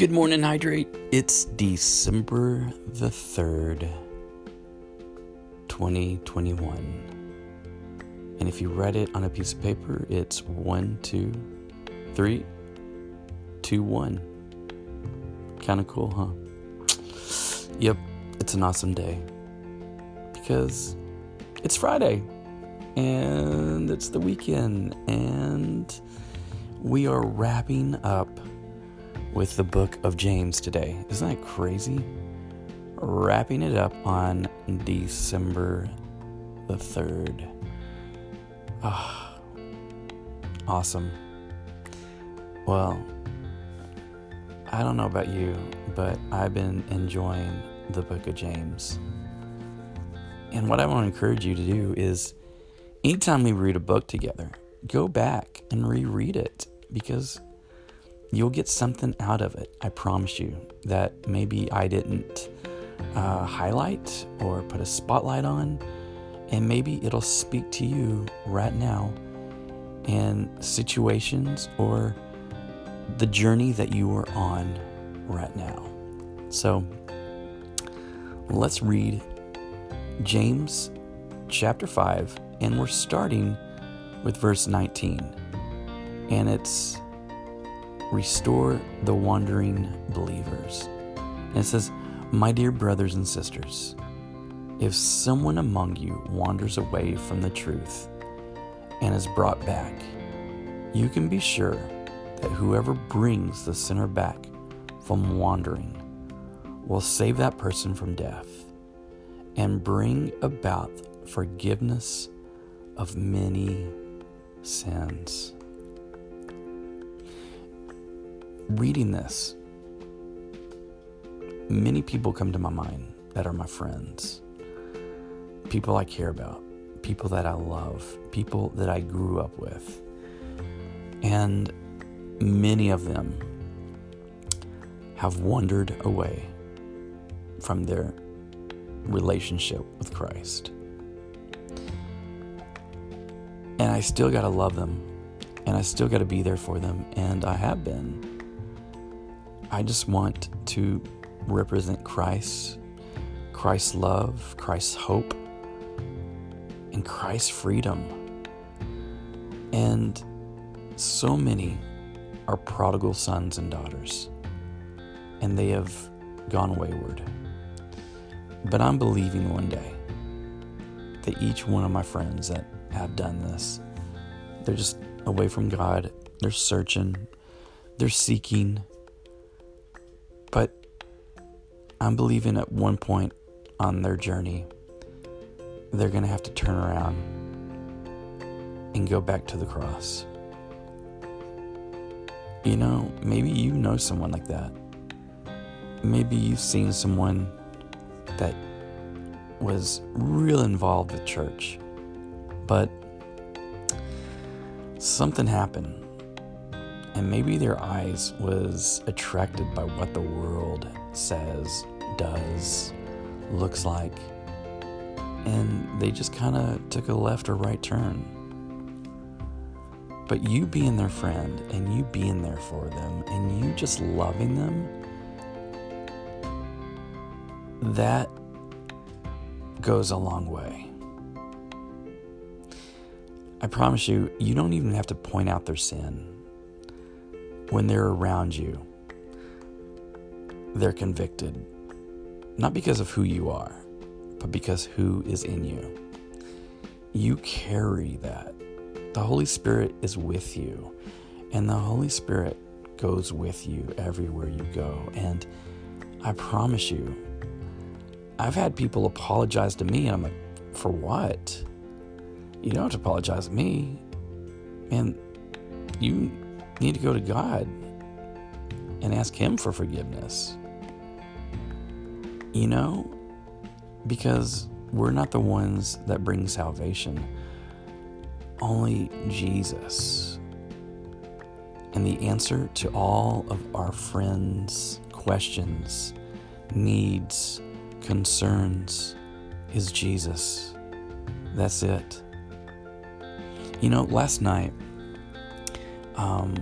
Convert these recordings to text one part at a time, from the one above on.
Good morning, Hydrate. It's December the 3rd, 2021. And if you write it on a piece of paper, it's one, two, three, two, one. Kind of cool, huh? Yep, it's an awesome day. Because it's Friday and it's the weekend, and we are wrapping up with the book of James today. Isn't that crazy? Wrapping it up on December the 3rd. Ah, awesome. Well, I don't know about you, but I've been enjoying the book of James. And what I want to encourage you to do is anytime we read a book together, go back and reread it because you'll get something out of it. I promise you that maybe I didn't uh, highlight or put a spotlight on, and maybe it'll speak to you right now in situations or the journey that you are on right now. So let's read James chapter 5, and we're starting with verse 19. And it's restore the wandering believers. And it says, My dear brothers and sisters, if someone among you wanders away from the truth and is brought back, you can be sure that whoever brings the sinner back from wandering will save that person from death and bring about forgiveness of many sins reading this, many people come to my mind that are my friends, people I care about, people that I love, people that I grew up with. And many of them have wandered away from their relationship with Christ. And I still got to love them and I still got to be there for them, and I have been. I just want to represent Christ, Christ's love, Christ's hope, and Christ's freedom. And so many are prodigal sons and daughters, and they have gone wayward. But I'm believing one day that each one of my friends that have done this, they're just away from God, they're searching, they're seeking, but I'm believing at one point on their journey, they're going to have to turn around and go back to the cross. You know, maybe you know someone like that. Maybe you've seen someone that was real involved with church, but something happened and maybe their eyes was attracted by what the world says, does, looks like, and they just kind of took a left or right turn. But you being their friend and you being there for them and you just loving them, that goes a long way. I promise you, you don't even have to point out their sin when they're around you, they're convicted, not because of who you are, but because who is in you. You carry that. The Holy Spirit is with you, and the Holy Spirit goes with you everywhere you go. And I promise you, I've had people apologize to me, and I'm like, for what? You don't have to apologize to me. Man, you need to go to God and ask Him for forgiveness. You know, because we're not the ones that bring salvation, only Jesus. And the answer to all of our friends' questions, needs, concerns is Jesus. That's it. You know, last night, um,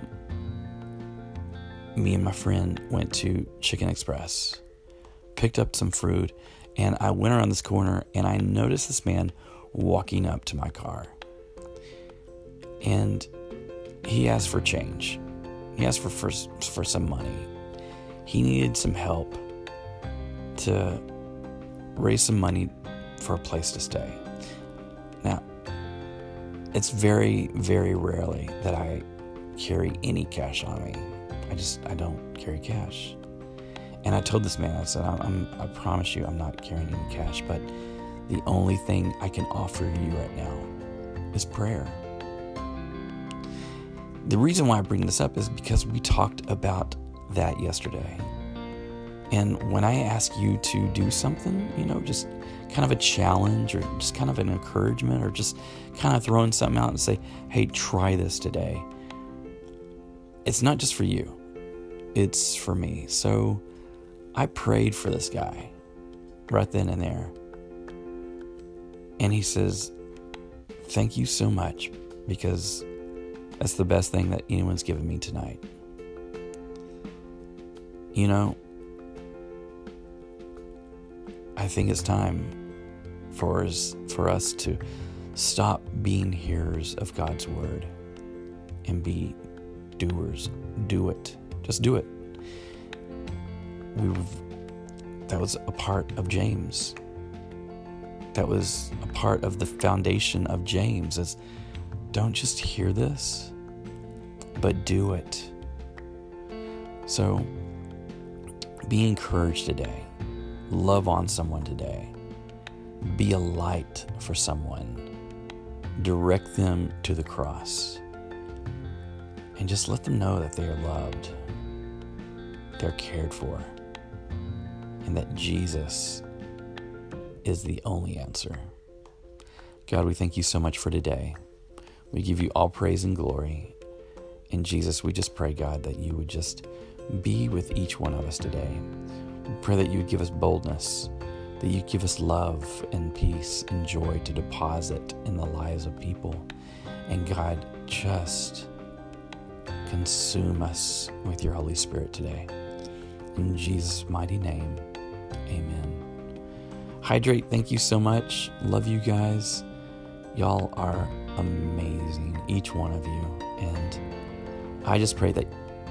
me and my friend went to Chicken Express, picked up some food, and I went around this corner and I noticed this man walking up to my car. And he asked for change. He asked for, for, for some money. He needed some help to raise some money for a place to stay. Now, it's very, very rarely that I carry any cash on me. I just, I don't carry cash. And I told this man, I said, I'm, I'm, i promise you, I'm not carrying any cash, but the only thing I can offer you right now is prayer. The reason why I bring this up is because we talked about that yesterday. And when I ask you to do something, you know, just kind of a challenge or just kind of an encouragement or just kind of throwing something out and say, hey, try this today. It's not just for you, it's for me. So I prayed for this guy right then and there. And he says, Thank you so much because that's the best thing that anyone's given me tonight. You know, I think it's time for us, for us to stop being hearers of God's word and be doers. Do it. Just do it we that was a part of James. That was a part of the foundation of James is don't just hear this, but do it. So be encouraged today. Love on someone today. Be a light for someone. Direct them to the cross. And just let them know that they are loved. They're cared for and that Jesus is the only answer. God, we thank you so much for today. We give you all praise and glory. And Jesus, we just pray, God, that you would just be with each one of us today. We pray that you would give us boldness, that you give us love and peace and joy to deposit in the lives of people. And God, just consume us with your Holy Spirit today. In Jesus' mighty name. Amen. Hydrate, thank you so much. Love you guys. Y'all are amazing, each one of you. And I just pray that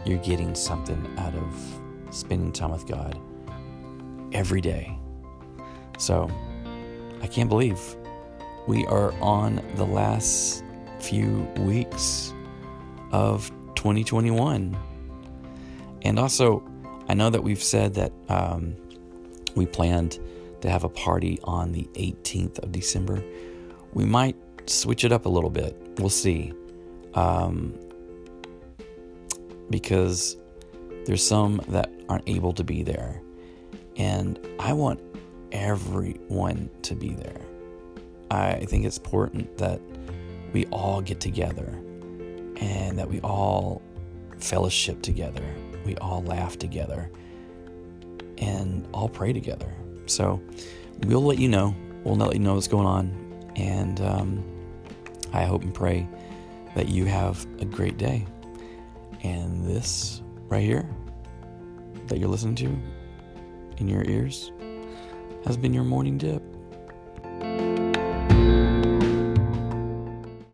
you're getting something out of spending time with God every day. So I can't believe we are on the last few weeks of 2021. And also, I know that we've said that um, we planned to have a party on the 18th of December. We might switch it up a little bit. We'll see. Um, because there's some that aren't able to be there. And I want everyone to be there. I think it's important that we all get together and that we all fellowship together. We all laugh together and all pray together. So we'll let you know. We'll let you know what's going on. And um, I hope and pray that you have a great day. And this right here that you're listening to in your ears has been your morning dip.